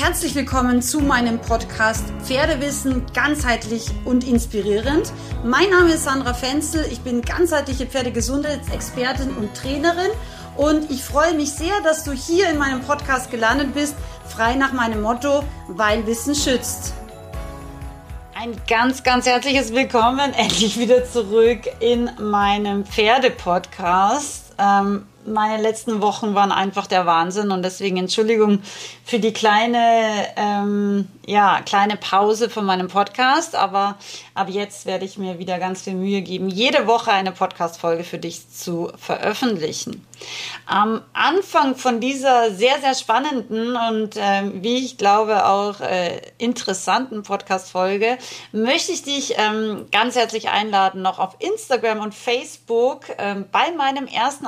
Herzlich willkommen zu meinem Podcast Pferdewissen ganzheitlich und inspirierend. Mein Name ist Sandra Fenzel, ich bin ganzheitliche Pferdegesundheitsexpertin und Trainerin und ich freue mich sehr, dass du hier in meinem Podcast gelandet bist, frei nach meinem Motto, weil Wissen schützt. Ein ganz, ganz herzliches Willkommen endlich wieder zurück in meinem Pferdepodcast. Ähm, meine letzten Wochen waren einfach der Wahnsinn und deswegen Entschuldigung für die kleine, ähm, ja, kleine Pause von meinem Podcast. Aber ab jetzt werde ich mir wieder ganz viel Mühe geben, jede Woche eine Podcast-Folge für dich zu veröffentlichen. Am Anfang von dieser sehr, sehr spannenden und äh, wie ich glaube auch äh, interessanten Podcast-Folge möchte ich dich ähm, ganz herzlich einladen, noch auf Instagram und Facebook ähm, bei meinem ersten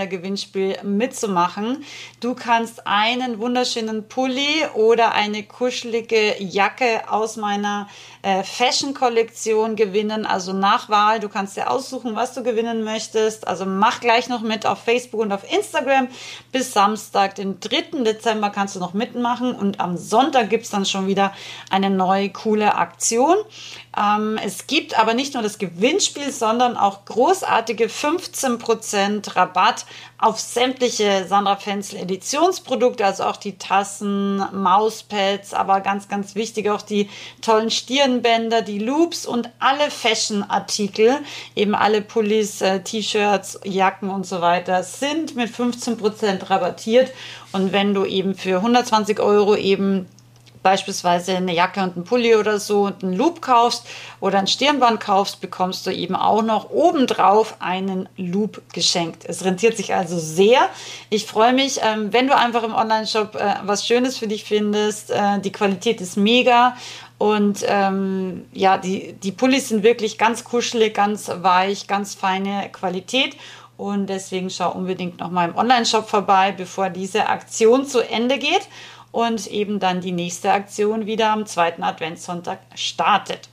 Adventskalender-Gewinnspiel mitzumachen. Du kannst einen wunderschönen Pulli oder eine kuschelige Jacke aus meiner äh, Fashion-Kollektion gewinnen, also nach Wahl. Du kannst dir aussuchen, was du gewinnen möchtest. Also mach gleich noch mit auf Facebook und auf Instagram. Bis Samstag, den 3. Dezember, kannst du noch mitmachen. Und am Sonntag gibt es dann schon wieder eine neue coole Aktion. Ähm, es gibt aber nicht nur das Gewinnspiel, sondern auch großartige 15% Rabatt auf sämtliche Sandra Fenzel Editionsprodukte, also auch die Tassen, Mauspads, aber ganz, ganz wichtig auch die tollen Stirnbänder, die Loops und alle Fashion-Artikel, eben alle Pullis, äh, T-Shirts, Jacken und so weiter, sind mit 15% rabattiert. Und wenn du eben für 120 Euro eben beispielsweise eine Jacke und einen Pulli oder so und einen Loop kaufst oder ein Stirnband kaufst, bekommst du eben auch noch obendrauf einen Loop geschenkt. Es rentiert sich also sehr. Ich freue mich, ähm, wenn du einfach im Online-Shop äh, was Schönes für dich findest. Äh, die Qualität ist mega und ähm, ja, die, die Pullis sind wirklich ganz kuschelig, ganz weich, ganz feine Qualität. Und deswegen schau unbedingt noch mal im Online-Shop vorbei, bevor diese Aktion zu Ende geht und eben dann die nächste Aktion wieder am zweiten Adventssonntag startet.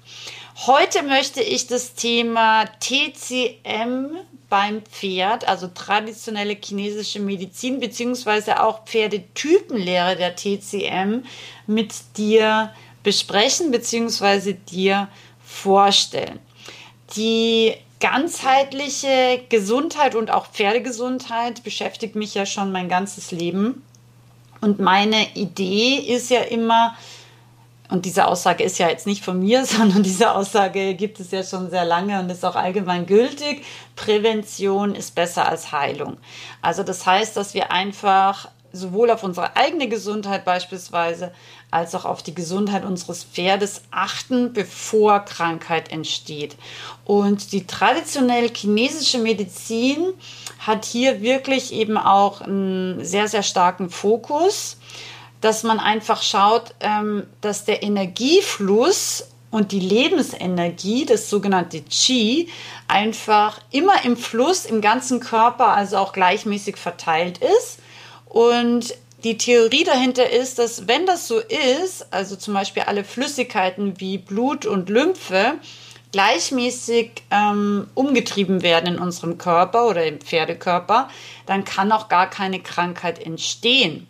Heute möchte ich das Thema TCM beim Pferd, also traditionelle chinesische Medizin beziehungsweise auch Pferdetypenlehre der TCM mit dir besprechen beziehungsweise dir vorstellen. Die ganzheitliche Gesundheit und auch Pferdegesundheit beschäftigt mich ja schon mein ganzes Leben. Und meine Idee ist ja immer, und diese Aussage ist ja jetzt nicht von mir, sondern diese Aussage gibt es ja schon sehr lange und ist auch allgemein gültig. Prävention ist besser als Heilung. Also das heißt, dass wir einfach sowohl auf unsere eigene Gesundheit beispielsweise als auch auf die Gesundheit unseres Pferdes achten, bevor Krankheit entsteht. Und die traditionell chinesische Medizin hat hier wirklich eben auch einen sehr, sehr starken Fokus, dass man einfach schaut, ähm, dass der Energiefluss und die Lebensenergie, das sogenannte Qi, einfach immer im Fluss, im ganzen Körper, also auch gleichmäßig verteilt ist. Und die Theorie dahinter ist, dass wenn das so ist, also zum Beispiel alle Flüssigkeiten wie Blut und Lymphe, gleichmäßig ähm, umgetrieben werden in unserem Körper oder im Pferdekörper, dann kann auch gar keine Krankheit entstehen.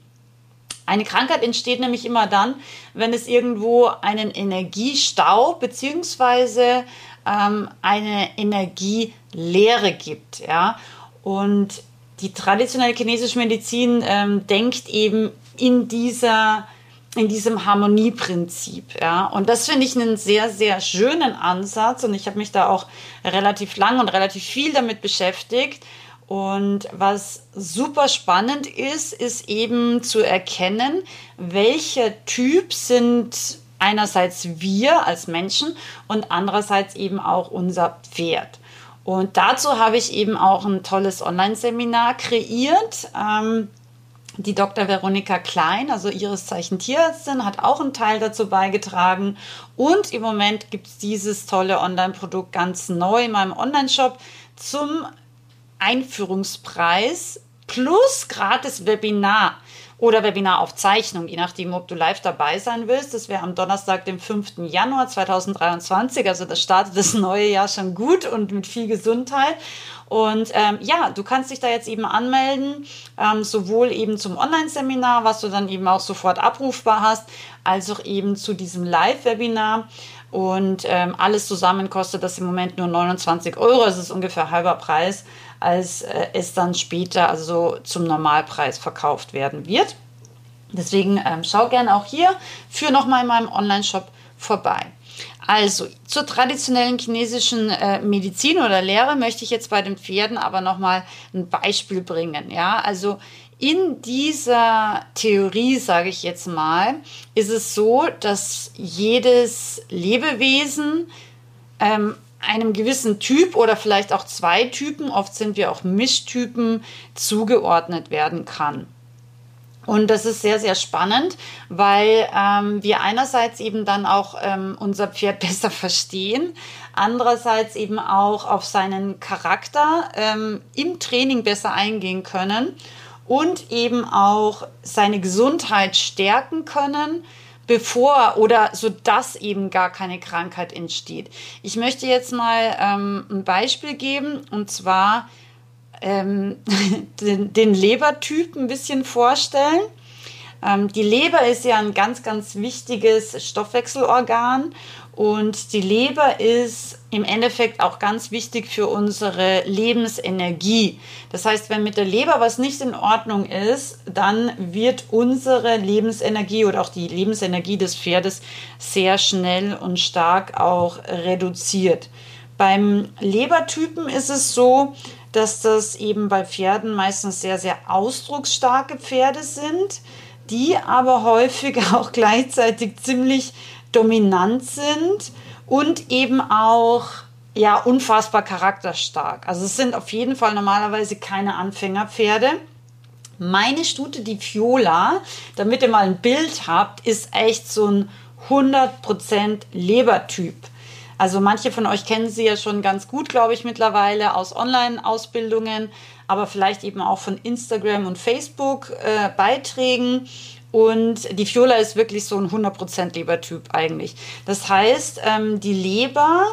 Eine Krankheit entsteht nämlich immer dann, wenn es irgendwo einen Energiestau bzw. ähm, eine Energielehre gibt. Ja? Und die traditionelle chinesische Medizin ähm, denkt eben in dieser in diesem Harmonieprinzip, ja. Und das finde ich einen sehr, sehr schönen Ansatz und ich habe mich da auch relativ lang und relativ viel damit beschäftigt. Und was super spannend ist, ist eben zu erkennen, welcher Typ sind einerseits wir als Menschen und andererseits eben auch unser Pferd. Und dazu habe ich eben auch ein tolles Online-Seminar kreiert. Ähm, die Dr. Veronika Klein, also ihres Zeichen Tierärztin, hat auch einen Teil dazu beigetragen. Und im Moment gibt es dieses tolle Online-Produkt ganz neu in meinem Online-Shop zum Einführungspreis plus gratis Webinar oder Webinaraufzeichnung, je nachdem, ob du live dabei sein willst. Das wäre am Donnerstag, dem 5. Januar 2023. Also das startet das neue Jahr schon gut und mit viel Gesundheit. Und ähm, ja, du kannst dich da jetzt eben anmelden, ähm, sowohl eben zum Online-Seminar, was du dann eben auch sofort abrufbar hast, als auch eben zu diesem Live-Webinar. Und ähm, alles zusammen kostet das im Moment nur 29 Euro. Das ist ungefähr halber Preis, als äh, es dann später also zum Normalpreis verkauft werden wird. Deswegen ähm, schau gerne auch hier für nochmal in meinem Online-Shop vorbei. Also zur traditionellen chinesischen äh, Medizin oder Lehre möchte ich jetzt bei den Pferden aber nochmal ein Beispiel bringen. Ja, also in dieser Theorie, sage ich jetzt mal, ist es so, dass jedes Lebewesen ähm, einem gewissen Typ oder vielleicht auch zwei Typen, oft sind wir auch Mischtypen, zugeordnet werden kann. Und das ist sehr, sehr spannend, weil ähm, wir einerseits eben dann auch ähm, unser Pferd besser verstehen, andererseits eben auch auf seinen Charakter ähm, im Training besser eingehen können und eben auch seine Gesundheit stärken können, bevor oder so dass eben gar keine Krankheit entsteht. Ich möchte jetzt mal ähm, ein Beispiel geben und zwar ähm, den, den Lebertyp ein bisschen vorstellen. Ähm, die Leber ist ja ein ganz, ganz wichtiges Stoffwechselorgan und die Leber ist im Endeffekt auch ganz wichtig für unsere Lebensenergie. Das heißt, wenn mit der Leber was nicht in Ordnung ist, dann wird unsere Lebensenergie oder auch die Lebensenergie des Pferdes sehr schnell und stark auch reduziert. Beim Lebertypen ist es so, dass das eben bei Pferden meistens sehr, sehr ausdrucksstarke Pferde sind, die aber häufig auch gleichzeitig ziemlich dominant sind und eben auch ja unfassbar charakterstark. Also es sind auf jeden Fall normalerweise keine Anfängerpferde. Meine Stute, die Fiola, damit ihr mal ein Bild habt, ist echt so ein 100% Lebertyp. Also manche von euch kennen sie ja schon ganz gut, glaube ich, mittlerweile aus Online-Ausbildungen, aber vielleicht eben auch von Instagram und Facebook-Beiträgen. Äh, und die Fiola ist wirklich so ein 100% Lebertyp eigentlich. Das heißt, ähm, die Leber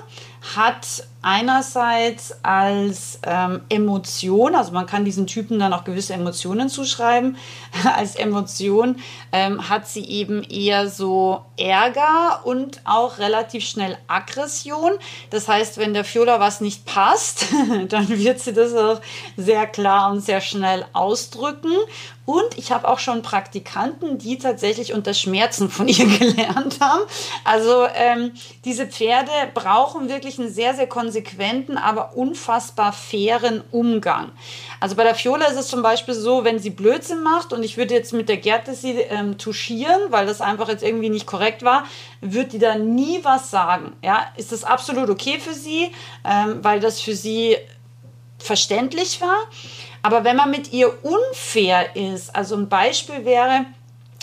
hat einerseits als ähm, Emotion, also man kann diesen Typen dann auch gewisse Emotionen zuschreiben, als Emotion ähm, hat sie eben eher so Ärger und auch relativ schnell Aggression. Das heißt, wenn der Fiola was nicht passt, dann wird sie das auch sehr klar und sehr schnell ausdrücken. Und ich habe auch schon Praktikanten, die tatsächlich unter Schmerzen von ihr gelernt haben. Also ähm, diese Pferde brauchen wirklich einen sehr, sehr konsequenten, aber unfassbar fairen Umgang. Also bei der Fiola ist es zum Beispiel so, wenn sie Blödsinn macht und ich würde jetzt mit der Gerte sie ähm, touchieren, weil das einfach jetzt irgendwie nicht korrekt war, wird die da nie was sagen. Ja, ist das absolut okay für sie, ähm, weil das für sie verständlich war. Aber wenn man mit ihr unfair ist, also ein Beispiel wäre,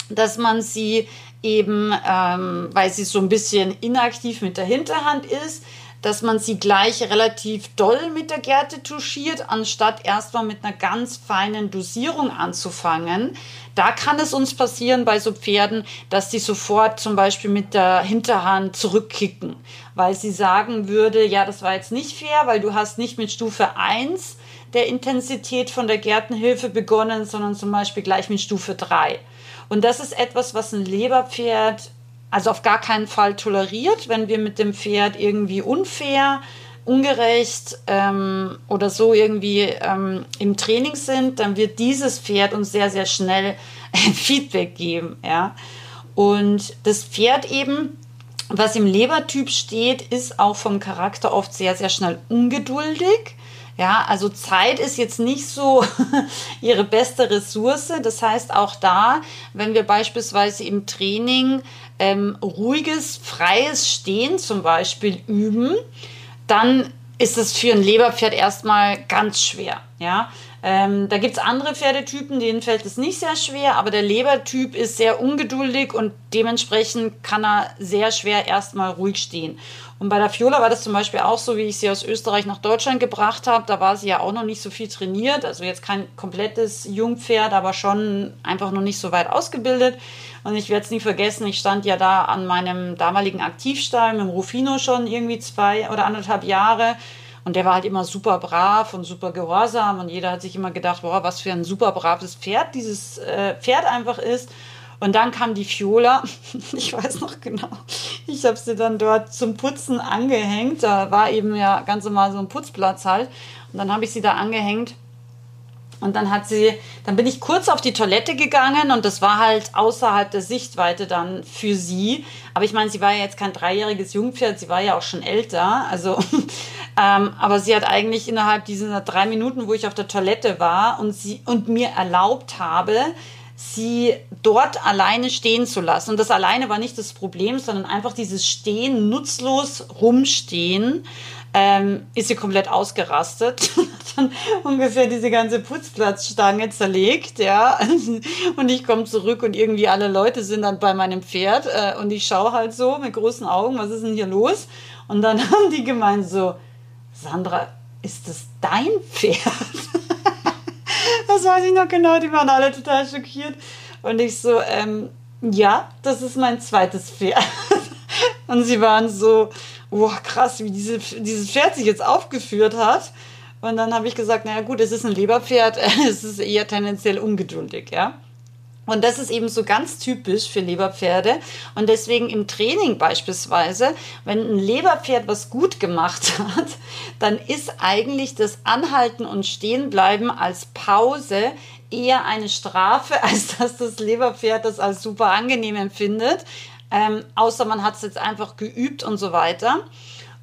dass man sie eben, ähm, weil sie so ein bisschen inaktiv mit der Hinterhand ist, dass man sie gleich relativ doll mit der Gerte touchiert, anstatt erstmal mit einer ganz feinen Dosierung anzufangen. Da kann es uns passieren bei so Pferden, dass sie sofort zum Beispiel mit der Hinterhand zurückkicken, weil sie sagen würde, ja, das war jetzt nicht fair, weil du hast nicht mit Stufe 1 der Intensität von der Gärtenhilfe begonnen, sondern zum Beispiel gleich mit Stufe 3. Und das ist etwas, was ein Leberpferd also auf gar keinen Fall toleriert, wenn wir mit dem Pferd irgendwie unfair, ungerecht ähm, oder so irgendwie ähm, im Training sind, dann wird dieses Pferd uns sehr, sehr schnell Feedback geben. Ja? Und das Pferd eben, was im Lebertyp steht, ist auch vom Charakter oft sehr, sehr schnell ungeduldig. Ja, also Zeit ist jetzt nicht so ihre beste Ressource. Das heißt auch da, wenn wir beispielsweise im Training ähm, ruhiges, freies Stehen zum Beispiel üben, dann ist es für ein Leberpferd erstmal ganz schwer. Ja? Ähm, da gibt es andere Pferdetypen, denen fällt es nicht sehr schwer, aber der Lebertyp ist sehr ungeduldig und dementsprechend kann er sehr schwer erstmal ruhig stehen. Und bei der Fiola war das zum Beispiel auch so, wie ich sie aus Österreich nach Deutschland gebracht habe. Da war sie ja auch noch nicht so viel trainiert. Also jetzt kein komplettes Jungpferd, aber schon einfach noch nicht so weit ausgebildet. Und ich werde es nie vergessen, ich stand ja da an meinem damaligen Aktivstall mit dem Rufino schon irgendwie zwei oder anderthalb Jahre. Und der war halt immer super brav und super gehorsam und jeder hat sich immer gedacht, boah, was für ein super braves Pferd dieses äh, Pferd einfach ist. Und dann kam die Fiola, ich weiß noch genau, ich habe sie dann dort zum Putzen angehängt. Da war eben ja ganz normal so ein Putzplatz halt. Und dann habe ich sie da angehängt. Und dann hat sie, dann bin ich kurz auf die Toilette gegangen und das war halt außerhalb der Sichtweite dann für sie. Aber ich meine, sie war ja jetzt kein dreijähriges Jungpferd, sie war ja auch schon älter. Also, ähm, aber sie hat eigentlich innerhalb dieser drei Minuten, wo ich auf der Toilette war und sie und mir erlaubt habe, sie dort alleine stehen zu lassen. Und das alleine war nicht das Problem, sondern einfach dieses Stehen, nutzlos rumstehen, ähm, ist sie komplett ausgerastet. dann ungefähr diese ganze Putzplatzstange zerlegt, ja. Und ich komme zurück und irgendwie alle Leute sind dann bei meinem Pferd äh, und ich schaue halt so mit großen Augen, was ist denn hier los? Und dann haben die gemeint so, Sandra, ist das dein Pferd? das weiß ich noch genau, die waren alle total schockiert. Und ich so, ähm, ja, das ist mein zweites Pferd. Und sie waren so, wow, krass, wie diese, dieses Pferd sich jetzt aufgeführt hat. Und dann habe ich gesagt, naja gut, es ist ein Leberpferd, es ist eher tendenziell ungeduldig, ja. Und das ist eben so ganz typisch für Leberpferde. Und deswegen im Training beispielsweise, wenn ein Leberpferd was gut gemacht hat, dann ist eigentlich das Anhalten und Stehenbleiben als Pause eher eine Strafe, als dass das Leberpferd das als super angenehm empfindet. Ähm, außer man hat es jetzt einfach geübt und so weiter.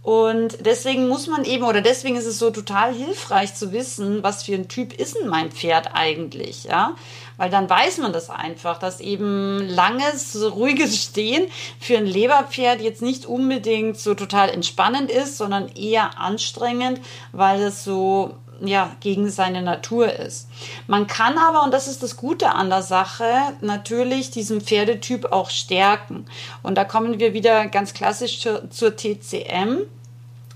Und deswegen muss man eben, oder deswegen ist es so total hilfreich zu wissen, was für ein Typ ist denn mein Pferd eigentlich, ja? Weil dann weiß man das einfach, dass eben langes, ruhiges Stehen für ein Leberpferd jetzt nicht unbedingt so total entspannend ist, sondern eher anstrengend, weil es so ja, gegen seine Natur ist. Man kann aber, und das ist das Gute an der Sache, natürlich diesen Pferdetyp auch stärken. Und da kommen wir wieder ganz klassisch zur, zur TCM.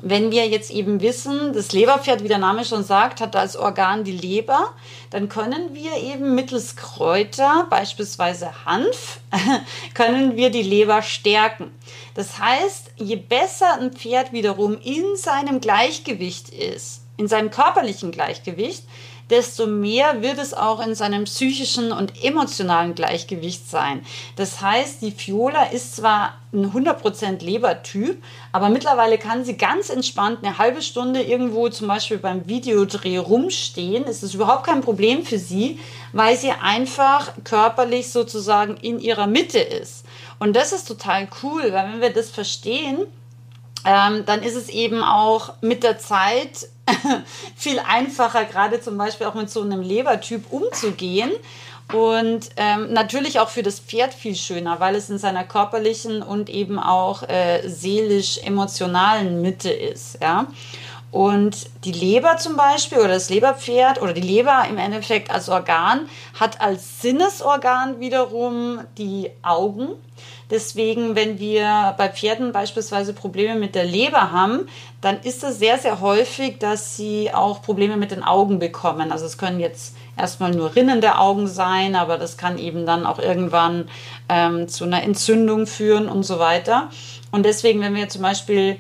Wenn wir jetzt eben wissen, das Leberpferd, wie der Name schon sagt, hat als Organ die Leber, dann können wir eben mittels Kräuter, beispielsweise Hanf, können wir die Leber stärken. Das heißt, je besser ein Pferd wiederum in seinem Gleichgewicht ist, in seinem körperlichen Gleichgewicht, desto mehr wird es auch in seinem psychischen und emotionalen Gleichgewicht sein. Das heißt, die Fiola ist zwar ein 100% Lebertyp, aber mittlerweile kann sie ganz entspannt eine halbe Stunde irgendwo zum Beispiel beim Videodreh rumstehen. Es ist überhaupt kein Problem für sie, weil sie einfach körperlich sozusagen in ihrer Mitte ist. Und das ist total cool, weil wenn wir das verstehen, ähm, dann ist es eben auch mit der Zeit viel einfacher, gerade zum Beispiel auch mit so einem Lebertyp umzugehen. Und ähm, natürlich auch für das Pferd viel schöner, weil es in seiner körperlichen und eben auch äh, seelisch-emotionalen Mitte ist. Ja? Und die Leber zum Beispiel oder das Leberpferd oder die Leber im Endeffekt als Organ hat als Sinnesorgan wiederum die Augen. Deswegen, wenn wir bei Pferden beispielsweise Probleme mit der Leber haben, dann ist es sehr, sehr häufig, dass sie auch Probleme mit den Augen bekommen. Also es können jetzt erstmal nur Rinnen der Augen sein, aber das kann eben dann auch irgendwann ähm, zu einer Entzündung führen und so weiter. Und deswegen, wenn wir zum Beispiel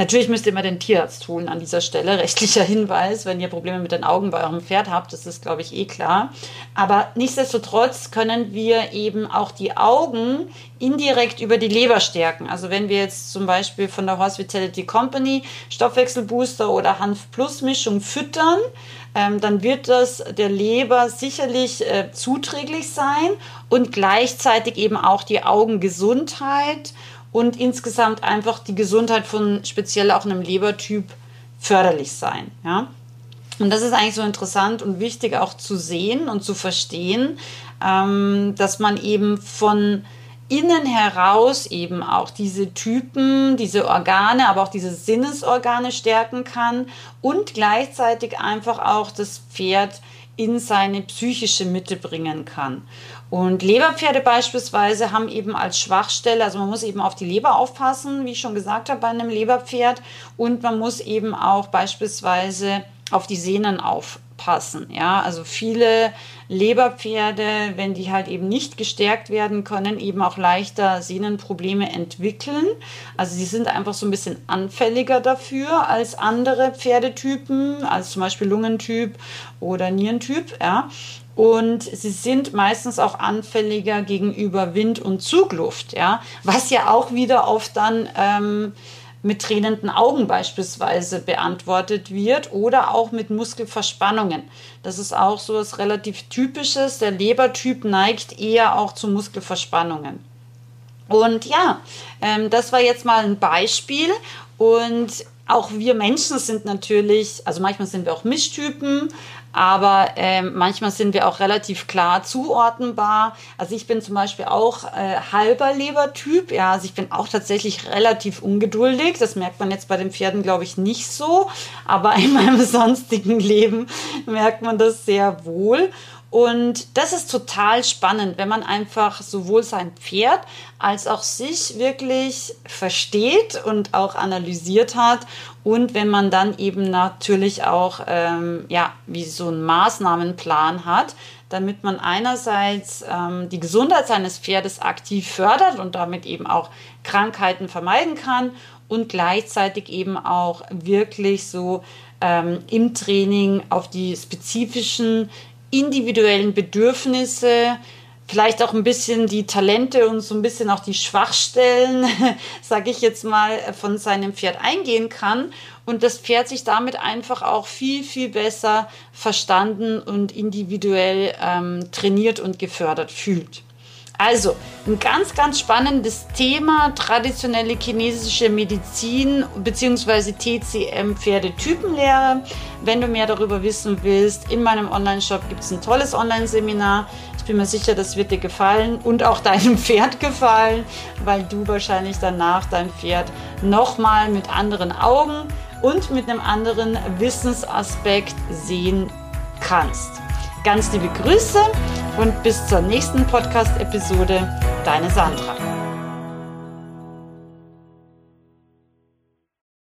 Natürlich müsst ihr immer den Tierarzt holen an dieser Stelle. Rechtlicher Hinweis, wenn ihr Probleme mit den Augen bei eurem Pferd habt, das ist, glaube ich, eh klar. Aber nichtsdestotrotz können wir eben auch die Augen indirekt über die Leber stärken. Also wenn wir jetzt zum Beispiel von der Horse Vitality Company Stoffwechselbooster oder Hanf Plus Mischung füttern, ähm, dann wird das der Leber sicherlich äh, zuträglich sein und gleichzeitig eben auch die Augengesundheit und insgesamt einfach die Gesundheit von speziell auch einem Lebertyp förderlich sein. Ja? Und das ist eigentlich so interessant und wichtig auch zu sehen und zu verstehen, ähm, dass man eben von innen heraus eben auch diese Typen, diese Organe, aber auch diese Sinnesorgane stärken kann und gleichzeitig einfach auch das Pferd in seine psychische Mitte bringen kann. Und Leberpferde beispielsweise haben eben als Schwachstelle, also man muss eben auf die Leber aufpassen, wie ich schon gesagt habe, bei einem Leberpferd. Und man muss eben auch beispielsweise auf die Sehnen aufpassen. Ja, also viele Leberpferde, wenn die halt eben nicht gestärkt werden können, eben auch leichter Sehnenprobleme entwickeln. Also sie sind einfach so ein bisschen anfälliger dafür als andere Pferdetypen, als zum Beispiel Lungentyp oder Nierentyp. Ja. Und sie sind meistens auch anfälliger gegenüber Wind und Zugluft, ja, was ja auch wieder oft dann ähm, mit tränenden Augen beispielsweise beantwortet wird oder auch mit Muskelverspannungen. Das ist auch so was relativ Typisches. Der Lebertyp neigt eher auch zu Muskelverspannungen. Und ja, ähm, das war jetzt mal ein Beispiel. Und auch wir Menschen sind natürlich, also manchmal sind wir auch Mischtypen, aber ähm, manchmal sind wir auch relativ klar zuordnenbar. Also ich bin zum Beispiel auch äh, halber Lebertyp. Ja, also ich bin auch tatsächlich relativ ungeduldig. Das merkt man jetzt bei den Pferden, glaube ich, nicht so. Aber in meinem sonstigen Leben merkt man das sehr wohl. Und das ist total spannend, wenn man einfach sowohl sein Pferd als auch sich wirklich versteht und auch analysiert hat. Und wenn man dann eben natürlich auch, ähm, ja, wie so einen Maßnahmenplan hat, damit man einerseits ähm, die Gesundheit seines Pferdes aktiv fördert und damit eben auch Krankheiten vermeiden kann und gleichzeitig eben auch wirklich so ähm, im Training auf die spezifischen individuellen Bedürfnisse, vielleicht auch ein bisschen die Talente und so ein bisschen auch die Schwachstellen, sage ich jetzt mal, von seinem Pferd eingehen kann und das Pferd sich damit einfach auch viel, viel besser verstanden und individuell ähm, trainiert und gefördert fühlt. Also, ein ganz, ganz spannendes Thema, traditionelle chinesische Medizin bzw. TCM Pferdetypenlehre. Wenn du mehr darüber wissen willst, in meinem Online-Shop gibt es ein tolles Online-Seminar. Ich bin mir sicher, das wird dir gefallen und auch deinem Pferd gefallen, weil du wahrscheinlich danach dein Pferd nochmal mit anderen Augen und mit einem anderen Wissensaspekt sehen kannst. Ganz liebe Grüße und bis zur nächsten Podcast-Episode. Deine Sandra.